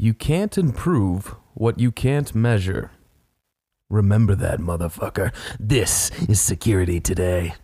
You can't improve what you can't measure. Remember that, motherfucker. This is Security Today.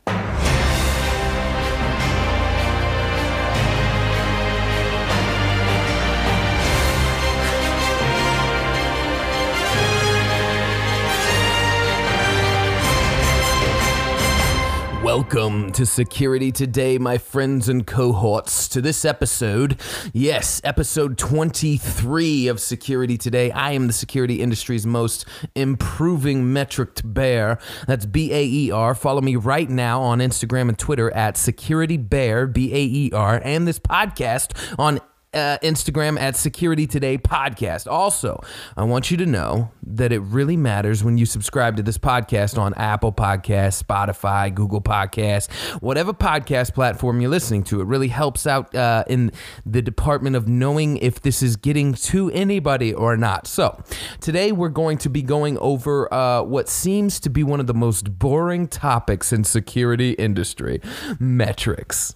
Welcome to Security Today, my friends and cohorts. To this episode, yes, episode 23 of Security Today. I am the security industry's most improving metric bear. That's B A E R. Follow me right now on Instagram and Twitter at Security Bear, B A E R, and this podcast on uh, Instagram at Security Today Podcast. Also, I want you to know that it really matters when you subscribe to this podcast on Apple Podcasts, Spotify, Google Podcasts, whatever podcast platform you're listening to. It really helps out uh, in the department of knowing if this is getting to anybody or not. So, today we're going to be going over uh, what seems to be one of the most boring topics in security industry metrics.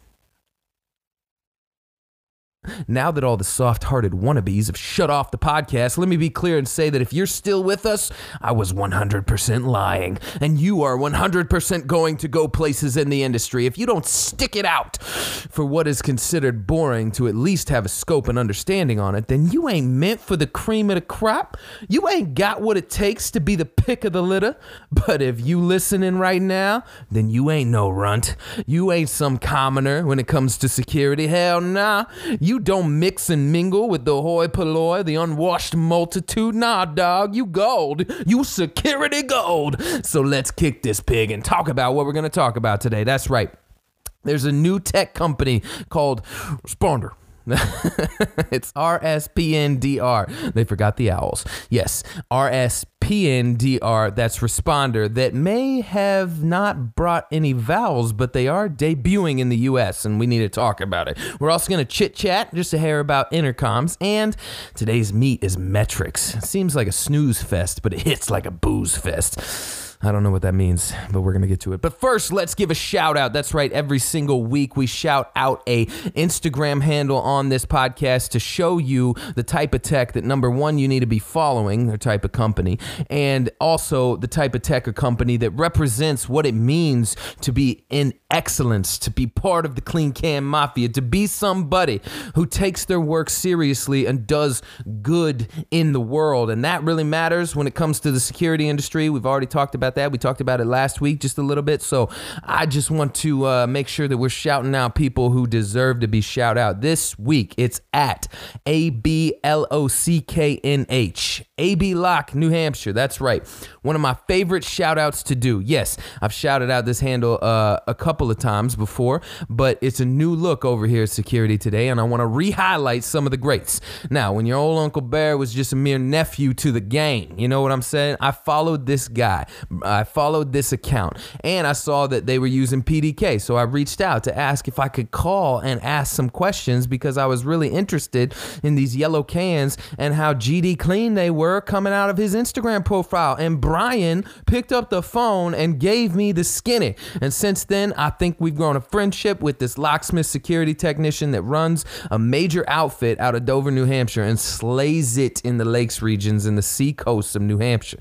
Now that all the soft hearted wannabes have shut off the podcast, let me be clear and say that if you're still with us, I was 100% lying. And you are 100% going to go places in the industry. If you don't stick it out for what is considered boring to at least have a scope and understanding on it, then you ain't meant for the cream of the crop. You ain't got what it takes to be the pick of the litter. But if you listening right now, then you ain't no runt. You ain't some commoner when it comes to security. Hell nah. You don't mix and mingle with the hoi polloi, the unwashed multitude. Nah, dog, you gold. You security gold. So let's kick this pig and talk about what we're going to talk about today. That's right. There's a new tech company called Responder. it's RSPNDR. They forgot the owls. Yes, RSPNDR. That's responder that may have not brought any vowels, but they are debuting in the US, and we need to talk about it. We're also going to chit chat just a hair about intercoms, and today's meat is metrics. seems like a snooze fest, but it hits like a booze fest. I don't know what that means, but we're going to get to it. But first, let's give a shout out. That's right. Every single week we shout out a Instagram handle on this podcast to show you the type of tech that number 1 you need to be following, their type of company, and also the type of tech or company that represents what it means to be in excellence, to be part of the clean can mafia, to be somebody who takes their work seriously and does good in the world. And that really matters when it comes to the security industry. We've already talked about that. We talked about it last week just a little bit. So I just want to uh, make sure that we're shouting out people who deserve to be shout out. This week it's at A B L O C K N H. AB Lock, New Hampshire. That's right. One of my favorite shout outs to do. Yes, I've shouted out this handle uh, a couple of times before, but it's a new look over here at Security Today, and I want to re highlight some of the greats. Now, when your old Uncle Bear was just a mere nephew to the gang, you know what I'm saying? I followed this guy, I followed this account, and I saw that they were using PDK. So I reached out to ask if I could call and ask some questions because I was really interested in these yellow cans and how GD clean they were coming out of his Instagram profile. And Brian picked up the phone and gave me the skinny. And since then, I think we've grown a friendship with this locksmith security technician that runs a major outfit out of Dover, New Hampshire, and slays it in the lakes regions and the sea coast of New Hampshire.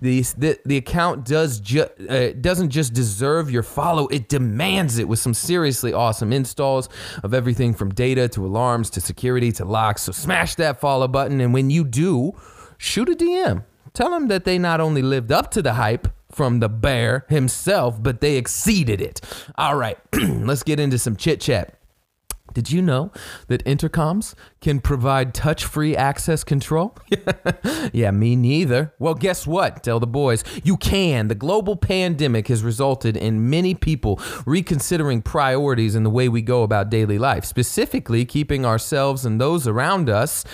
The, the, the account does ju- uh, doesn't just deserve your follow, it demands it with some seriously awesome installs of everything from data to alarms to security to locks. So smash that follow button. And when you do, shoot a DM. Tell them that they not only lived up to the hype from the bear himself, but they exceeded it. All right, let's get into some chit chat. Did you know that intercoms can provide touch free access control? yeah, me neither. Well, guess what? Tell the boys. You can. The global pandemic has resulted in many people reconsidering priorities in the way we go about daily life, specifically keeping ourselves and those around us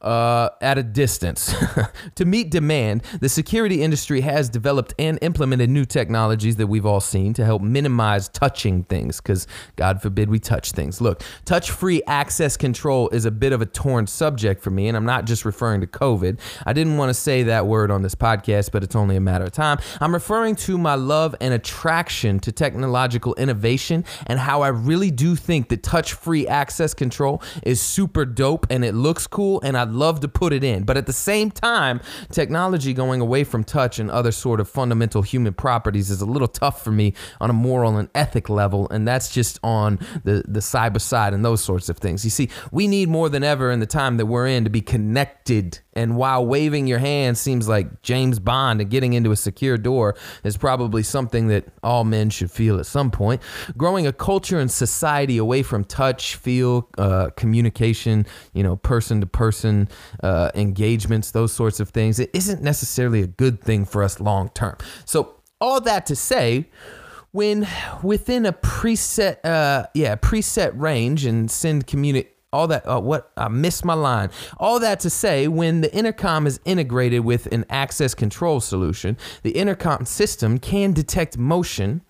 uh, at a distance. to meet demand, the security industry has developed and implemented new technologies that we've all seen to help minimize touching things, because God forbid we touch things. Look, Touch free access control is a bit of a torn subject for me, and I'm not just referring to COVID. I didn't want to say that word on this podcast, but it's only a matter of time. I'm referring to my love and attraction to technological innovation and how I really do think that touch free access control is super dope and it looks cool, and I'd love to put it in. But at the same time, technology going away from touch and other sort of fundamental human properties is a little tough for me on a moral and ethic level, and that's just on the, the cyber side and those sorts of things. You see, we need more than ever in the time that we're in to be connected. And while waving your hand seems like James Bond and getting into a secure door is probably something that all men should feel at some point, growing a culture and society away from touch, feel, uh, communication, you know, person to person uh, engagements, those sorts of things, it isn't necessarily a good thing for us long term. So, all that to say, when within a preset uh yeah preset range and send community all that uh, what i missed my line. All that to say when the intercom is integrated with an access control solution the intercom system can detect motion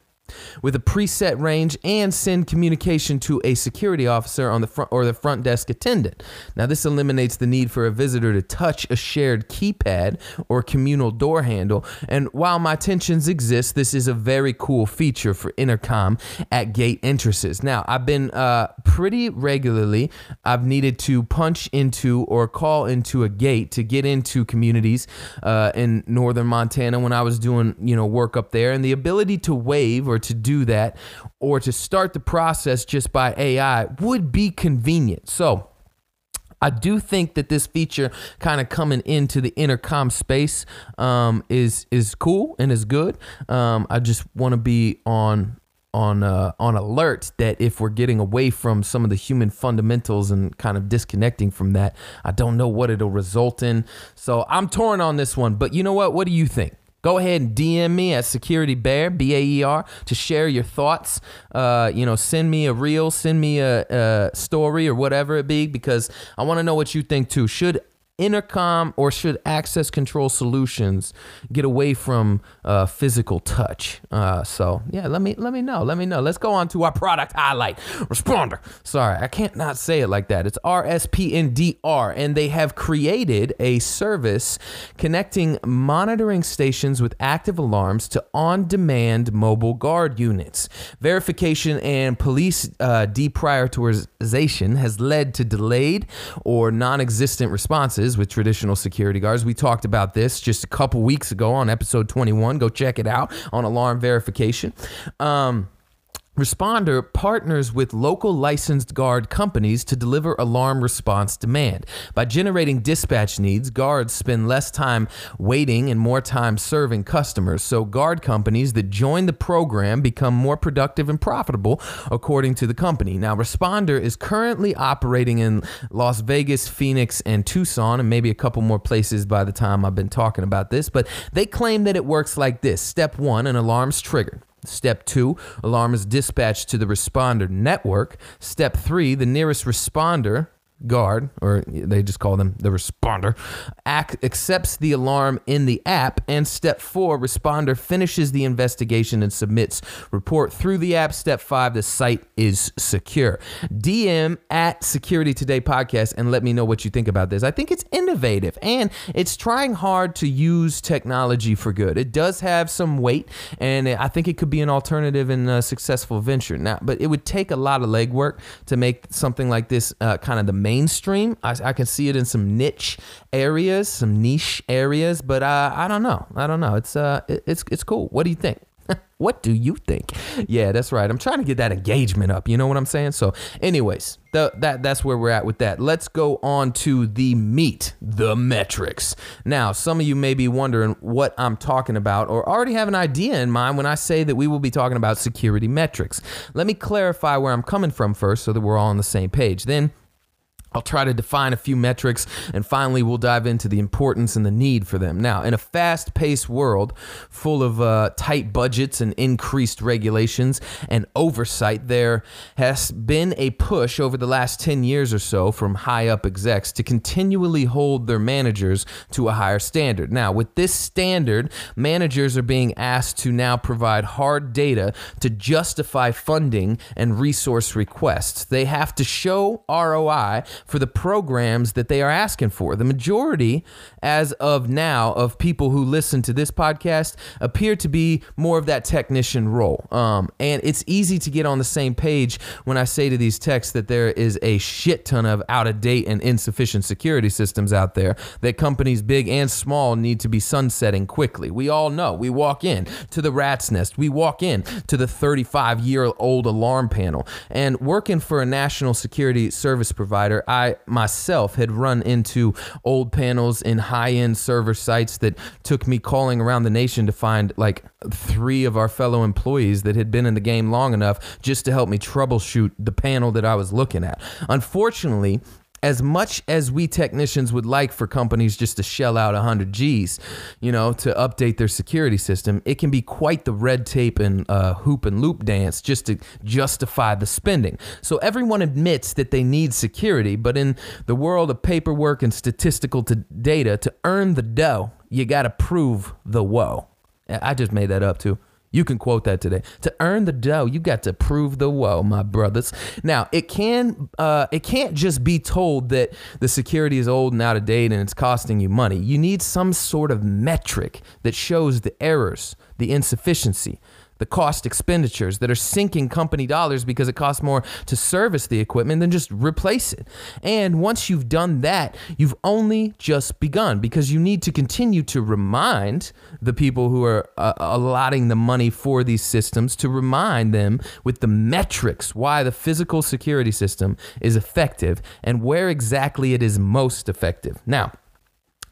with a preset range and send communication to a security officer on the front or the front desk attendant. Now this eliminates the need for a visitor to touch a shared keypad or communal door handle. And while my tensions exist, this is a very cool feature for intercom at gate entrances. Now I've been uh, pretty regularly I've needed to punch into or call into a gate to get into communities uh, in northern Montana when I was doing you know work up there, and the ability to wave or to do that or to start the process just by AI would be convenient. So, I do think that this feature kind of coming into the intercom space um, is is cool and is good. Um, I just want to be on on uh, on alert that if we're getting away from some of the human fundamentals and kind of disconnecting from that, I don't know what it'll result in. So I'm torn on this one. But you know what? What do you think? Go ahead and DM me at Security Bear B A E R to share your thoughts. Uh, you know, send me a reel, send me a, a story or whatever it be, because I want to know what you think too. Should intercom or should access control solutions get away from uh, physical touch? Uh, so yeah, let me let me know. Let me know. Let's go on to our product highlight responder. Sorry, I can't not say it like that. It's RSPNDR, and they have created a service connecting monitoring stations with active alarms to on-demand mobile guard units. Verification and police uh, deprioritization has led to delayed or non-existent responses with traditional security guards. We talked about this just a couple weeks ago on episode 21. Go check it out on alarm verification. Um, Responder partners with local licensed guard companies to deliver alarm response demand. By generating dispatch needs, guards spend less time waiting and more time serving customers. So, guard companies that join the program become more productive and profitable, according to the company. Now, Responder is currently operating in Las Vegas, Phoenix, and Tucson, and maybe a couple more places by the time I've been talking about this. But they claim that it works like this Step one, an alarm's triggered. Step two, alarm is dispatched to the responder network. Step three, the nearest responder guard, or they just call them the responder, act, accepts the alarm in the app. And step four, responder finishes the investigation and submits report through the app. Step five, the site is secure. DM at Security Today podcast and let me know what you think about this. I think it's innovative and it's trying hard to use technology for good. It does have some weight, and I think it could be an alternative and a successful venture. Now, but it would take a lot of legwork to make something like this uh, kind of the mainstream. I, I, can see it in some niche areas, some niche areas, but uh, I don't know. I don't know. It's uh, it, it's it's cool. What do you think? what do you think? Yeah, that's right. I'm trying to get that engagement up. You know what I'm saying? So, anyways, the, that that's where we're at with that. Let's go on to the meat, the metrics. Now, some of you may be wondering what I'm talking about or already have an idea in mind when I say that we will be talking about security metrics. Let me clarify where I'm coming from first so that we're all on the same page. Then I'll try to define a few metrics and finally we'll dive into the importance and the need for them. Now, in a fast paced world full of uh, tight budgets and increased regulations and oversight, there has been a push over the last 10 years or so from high up execs to continually hold their managers to a higher standard. Now, with this standard, managers are being asked to now provide hard data to justify funding and resource requests. They have to show ROI for the programs that they are asking for. The majority, as of now, of people who listen to this podcast appear to be more of that technician role. Um, and it's easy to get on the same page when I say to these techs that there is a shit ton of out of date and insufficient security systems out there that companies big and small need to be sunsetting quickly. We all know. We walk in to the rat's nest, we walk in to the 35 year old alarm panel. And working for a national security service provider, I myself had run into old panels in high end server sites that took me calling around the nation to find like three of our fellow employees that had been in the game long enough just to help me troubleshoot the panel that I was looking at. Unfortunately, as much as we technicians would like for companies just to shell out 100 G's, you know, to update their security system, it can be quite the red tape and uh, hoop and loop dance just to justify the spending. So everyone admits that they need security, but in the world of paperwork and statistical data, to earn the dough, you got to prove the woe. I just made that up too. You can quote that today. To earn the dough, you got to prove the woe, my brothers. Now, it can uh, it can't just be told that the security is old and out of date and it's costing you money. You need some sort of metric that shows the errors, the insufficiency, the cost expenditures that are sinking company dollars because it costs more to service the equipment than just replace it. And once you've done that, you've only just begun because you need to continue to remind the people who are uh, allotting the money for these systems to remind them with the metrics why the physical security system is effective and where exactly it is most effective. Now,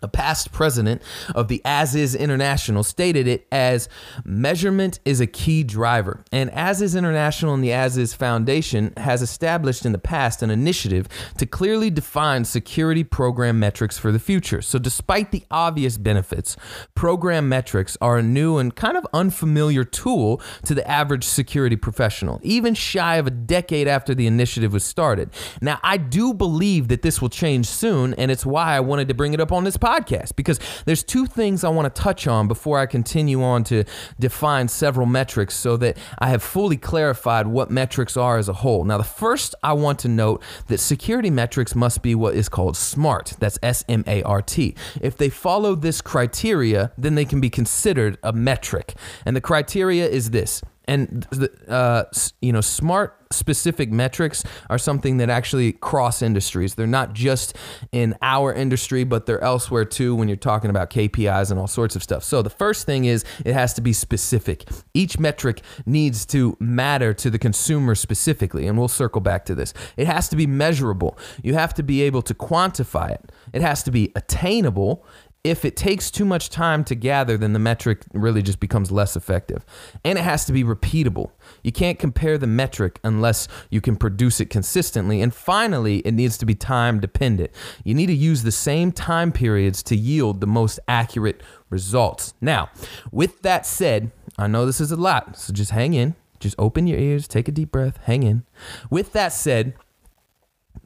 a past president of the ASIS International stated it as measurement is a key driver. And ASIS International and the ASIS Foundation has established in the past an initiative to clearly define security program metrics for the future. So, despite the obvious benefits, program metrics are a new and kind of unfamiliar tool to the average security professional, even shy of a decade after the initiative was started. Now, I do believe that this will change soon, and it's why I wanted to bring it up on this podcast podcast because there's two things I want to touch on before I continue on to define several metrics so that I have fully clarified what metrics are as a whole. Now, the first I want to note that security metrics must be what is called SMART. That's S M A R T. If they follow this criteria, then they can be considered a metric. And the criteria is this and uh, you know smart specific metrics are something that actually cross industries. They're not just in our industry but they're elsewhere too when you're talking about kpis and all sorts of stuff. So the first thing is it has to be specific. Each metric needs to matter to the consumer specifically and we'll circle back to this. It has to be measurable. You have to be able to quantify it. It has to be attainable if it takes too much time to gather, then the metric really just becomes less effective. And it has to be repeatable. You can't compare the metric unless you can produce it consistently. And finally, it needs to be time dependent. You need to use the same time periods to yield the most accurate results. Now, with that said, I know this is a lot, so just hang in. Just open your ears, take a deep breath, hang in. With that said,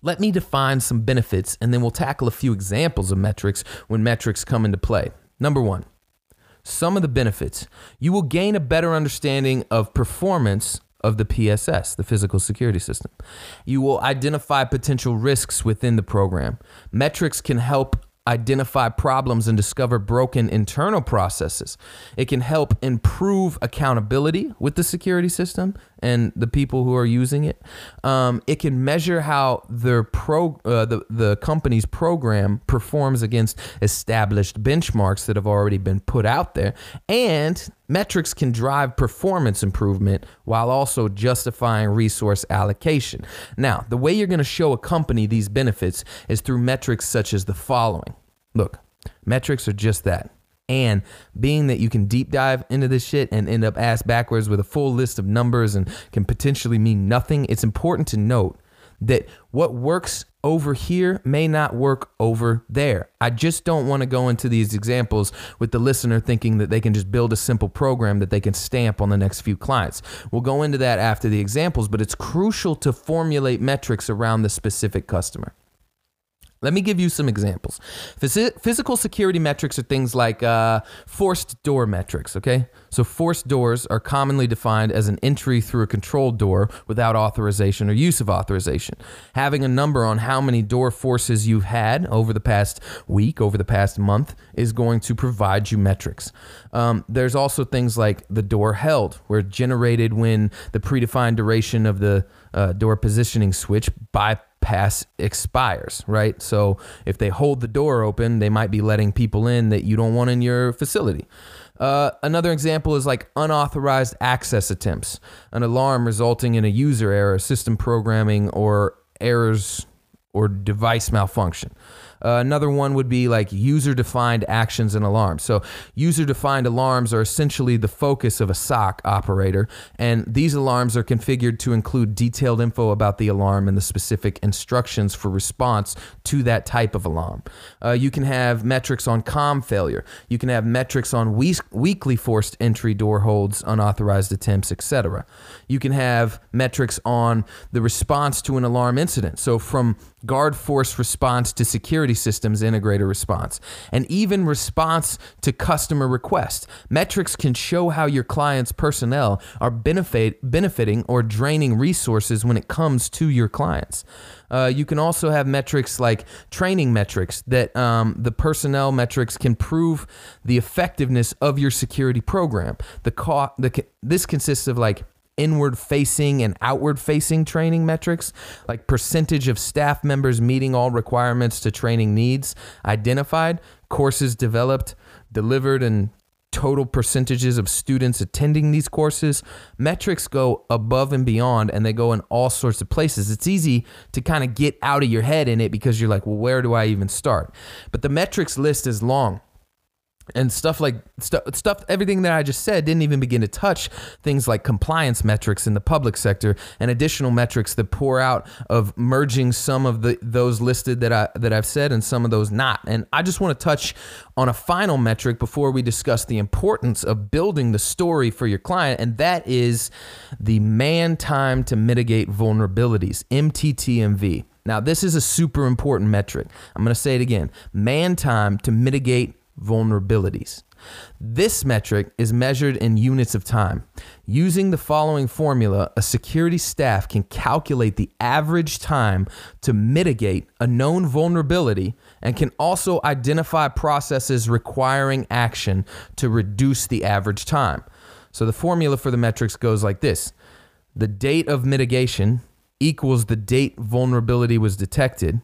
let me define some benefits and then we'll tackle a few examples of metrics when metrics come into play. Number one, some of the benefits. You will gain a better understanding of performance of the PSS, the physical security system. You will identify potential risks within the program. Metrics can help identify problems and discover broken internal processes. It can help improve accountability with the security system and the people who are using it. Um, it can measure how their pro uh, the the company's program performs against established benchmarks that have already been put out there, and metrics can drive performance improvement while also justifying resource allocation. Now, the way you're going to show a company these benefits is through metrics such as the following. Look, metrics are just that and being that you can deep dive into this shit and end up ass backwards with a full list of numbers and can potentially mean nothing, it's important to note that what works over here may not work over there. I just don't want to go into these examples with the listener thinking that they can just build a simple program that they can stamp on the next few clients. We'll go into that after the examples, but it's crucial to formulate metrics around the specific customer. Let me give you some examples. Physical security metrics are things like uh, forced door metrics, okay? So, forced doors are commonly defined as an entry through a controlled door without authorization or use of authorization. Having a number on how many door forces you've had over the past week, over the past month, is going to provide you metrics. Um, there's also things like the door held, where generated when the predefined duration of the uh, door positioning switch by pass expires, right? So if they hold the door open, they might be letting people in that you don't want in your facility. Uh, another example is like unauthorized access attempts, an alarm resulting in a user error, system programming, or errors or device malfunction. Uh, another one would be like user defined actions and alarms. So, user defined alarms are essentially the focus of a SOC operator, and these alarms are configured to include detailed info about the alarm and the specific instructions for response to that type of alarm. Uh, you can have metrics on com failure, you can have metrics on we- weekly forced entry door holds, unauthorized attempts, etc. You can have metrics on the response to an alarm incident. So, from guard force response to security systems integrator response, and even response to customer requests. Metrics can show how your client's personnel are benefit, benefiting or draining resources when it comes to your clients. Uh, you can also have metrics like training metrics that um, the personnel metrics can prove the effectiveness of your security program. The, co- the this consists of like inward facing and outward facing training metrics, like percentage of staff members meeting all requirements to training needs identified, courses developed, delivered, and total percentages of students attending these courses. Metrics go above and beyond and they go in all sorts of places. It's easy to kind of get out of your head in it because you're like, well, where do I even start? But the metrics list is long and stuff like stuff, stuff everything that i just said didn't even begin to touch things like compliance metrics in the public sector and additional metrics that pour out of merging some of the those listed that i that i've said and some of those not. And i just want to touch on a final metric before we discuss the importance of building the story for your client and that is the mean time to mitigate vulnerabilities mttmv now this is a super important metric. I'm going to say it again. Mean time to mitigate vulnerabilities. This metric is measured in units of time. Using the following formula, a security staff can calculate the average time to mitigate a known vulnerability and can also identify processes requiring action to reduce the average time. So the formula for the metrics goes like this the date of mitigation equals the date vulnerability was detected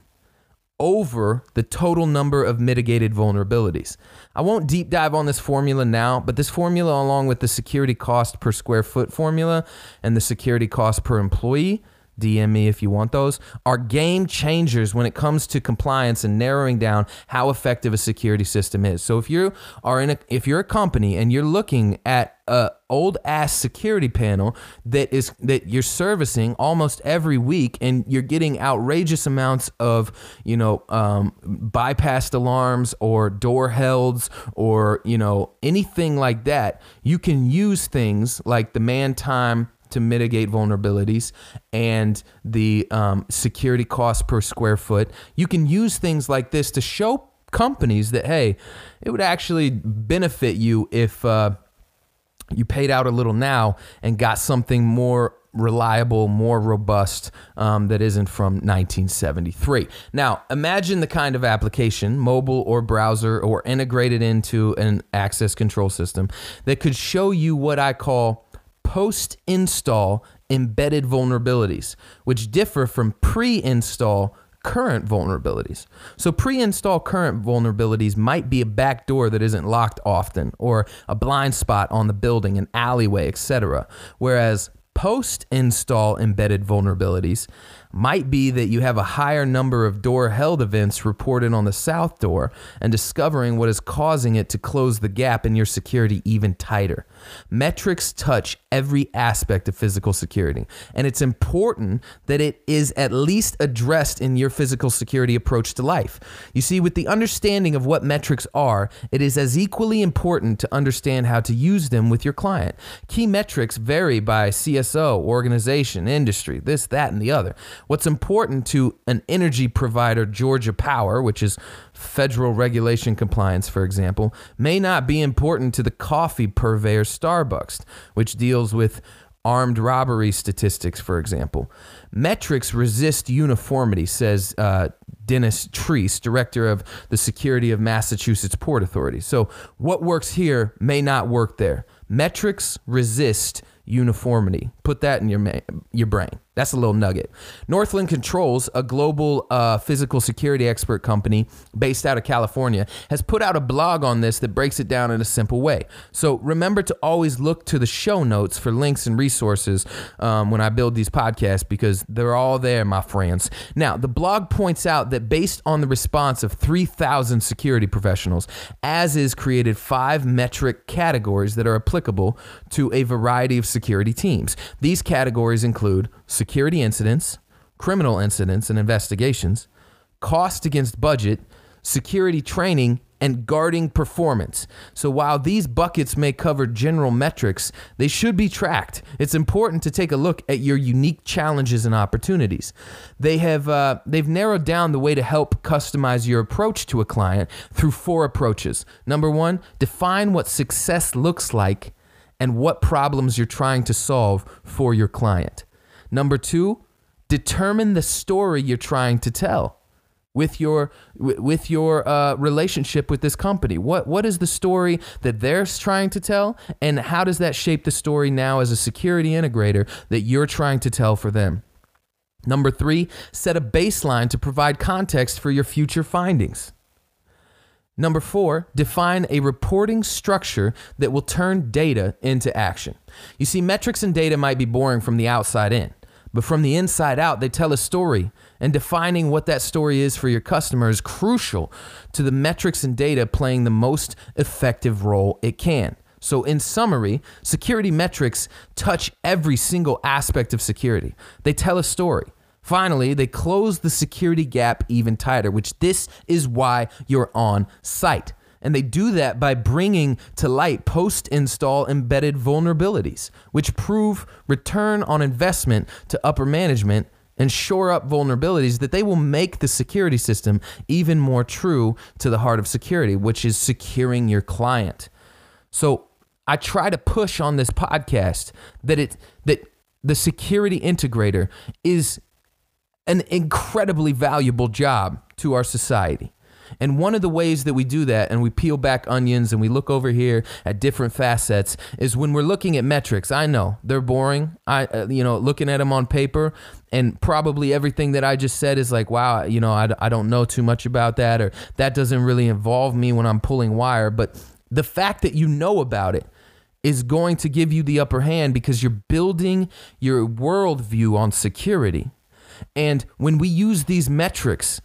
over the total number of mitigated vulnerabilities. I won't deep dive on this formula now, but this formula, along with the security cost per square foot formula and the security cost per employee, DM me if you want those, are game changers when it comes to compliance and narrowing down how effective a security system is. So if you are in a if you're a company and you're looking at a old ass security panel that is that you're servicing almost every week and you're getting outrageous amounts of you know um, bypassed alarms or door helds or you know anything like that you can use things like the mean time to mitigate vulnerabilities and the um, security cost per square foot. You can use things like this to show companies that, hey, it would actually benefit you if uh, you paid out a little now and got something more reliable, more robust um, that isn't from 1973. Now, imagine the kind of application, mobile or browser, or integrated into an access control system that could show you what I call post install embedded vulnerabilities, which differ from pre install current vulnerabilities. So, pre install current vulnerabilities might be a backdoor that isn't locked often, or a blind spot on the building, an alleyway, etc. Whereas post install embedded vulnerabilities might be that you have a higher number of door held events reported on the south door and discovering what is causing it to close the gap in your security even tighter. Metrics touch every aspect of physical security, and it's important that it is at least addressed in your physical security approach to life. You see, with the understanding of what metrics are, it is as equally important to understand how to use them with your client. Key metrics vary by CSO, organization, industry, this, that, and the other. What's important to an energy provider, Georgia Power, which is federal regulation compliance, for example, may not be important to the coffee purveyor Starbucks, which deals with armed robbery statistics, for example. Metrics resist uniformity, says uh, Dennis Treece, director of the Security of Massachusetts Port Authority. So, what works here may not work there. Metrics resist uniformity. Put that in your ma- your brain. That's a little nugget. Northland Controls, a global uh, physical security expert company based out of California, has put out a blog on this that breaks it down in a simple way. So remember to always look to the show notes for links and resources um, when I build these podcasts because they're all there, my friends. Now, the blog points out that based on the response of 3,000 security professionals, ASIS created five metric categories that are applicable to a variety of security teams. These categories include security incidents, criminal incidents and investigations, cost against budget, security training, and guarding performance. So while these buckets may cover general metrics, they should be tracked. It's important to take a look at your unique challenges and opportunities. They have uh, they've narrowed down the way to help customize your approach to a client through four approaches. Number one, define what success looks like and what problems you're trying to solve for your client. Number two, determine the story you're trying to tell with your with your uh, relationship with this company. What what is the story that they're trying to tell, and how does that shape the story now as a security integrator that you're trying to tell for them? Number three, set a baseline to provide context for your future findings. Number four, define a reporting structure that will turn data into action. You see, metrics and data might be boring from the outside in, but from the inside out, they tell a story. And defining what that story is for your customer is crucial to the metrics and data playing the most effective role it can. So, in summary, security metrics touch every single aspect of security. They tell a story. Finally, they close the security gap even tighter, which this is why you're on site. And they do that by bringing to light post install embedded vulnerabilities, which prove return on investment to upper management and shore up vulnerabilities that they will make the security system even more true to the heart of security, which is securing your client. So I try to push on this podcast that it that the security integrator is an incredibly valuable job to our society. And one of the ways that we do that and we peel back onions and we look over here at different facets is when we're looking at metrics. I know they're boring. I uh, you know, looking at them on paper and probably everything that I just said is like, wow, you know, I, I don't know too much about that or that doesn't really involve me when I'm pulling wire, but the fact that you know about it is going to give you the upper hand because you're building your worldview on security. And when we use these metrics,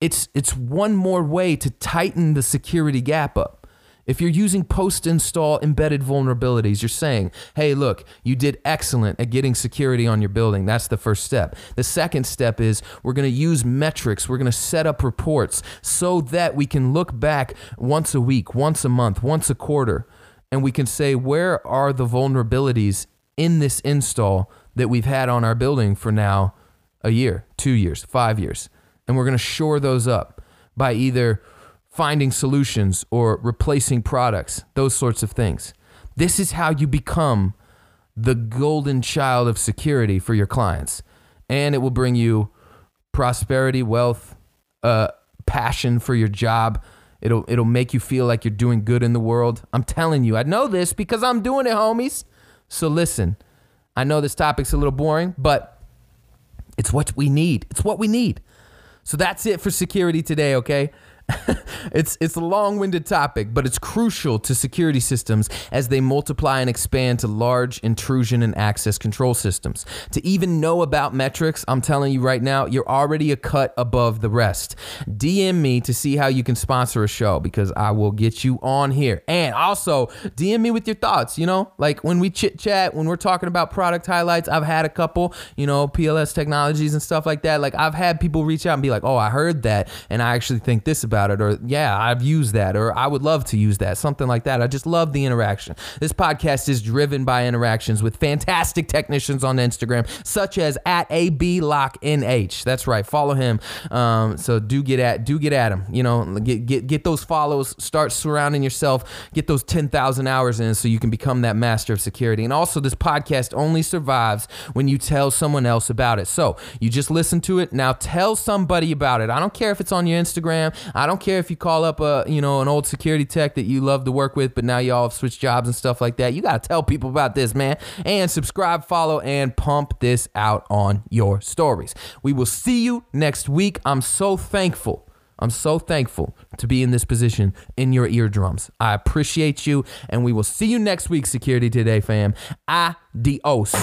it's it's one more way to tighten the security gap up. If you're using post install embedded vulnerabilities, you're saying, hey, look, you did excellent at getting security on your building. That's the first step. The second step is we're going to use metrics, we're going to set up reports so that we can look back once a week, once a month, once a quarter, and we can say, where are the vulnerabilities in this install that we've had on our building for now a year, two years, five years. And we're going to shore those up by either finding solutions or replacing products, those sorts of things. This is how you become the golden child of security for your clients. And it will bring you prosperity, wealth, uh, passion for your job. It'll, it'll make you feel like you're doing good in the world. I'm telling you, I know this because I'm doing it, homies. So listen, I know this topic's a little boring, but it's what we need. It's what we need. So that's it for security today, okay? it's it's a long-winded topic, but it's crucial to security systems as they multiply and expand to large intrusion and access control systems. To even know about metrics, I'm telling you right now, you're already a cut above the rest. DM me to see how you can sponsor a show because I will get you on here. And also, DM me with your thoughts, you know? Like when we chit-chat, when we're talking about product highlights, I've had a couple, you know, PLS technologies and stuff like that. Like I've had people reach out and be like, "Oh, I heard that and I actually think this about it," or "Yeah, I've used that," or "I would love to use that," something like that. I just love the interaction. This podcast is driven by interactions with fantastic technicians on Instagram, such as at ablocknh. That's right, follow him. Um, so do get at do get at him. You know, get get get those follows. Start surrounding yourself. Get those ten thousand hours in, so you can become that master of security. And also, this podcast only survives when you tell someone else about it. So you just listen to it now. Tell somebody about it. I don't care if it's on your Instagram. I don't care if you call up a you know an old security tech that you love to work with, but now y'all have switched jobs and stuff like that. You gotta tell people about this, man. And subscribe, follow, and pump this out on your stories. We will see you next week. I'm so thankful. I'm so thankful to be in this position in your eardrums. I appreciate you, and we will see you next week, Security Today fam. Adios.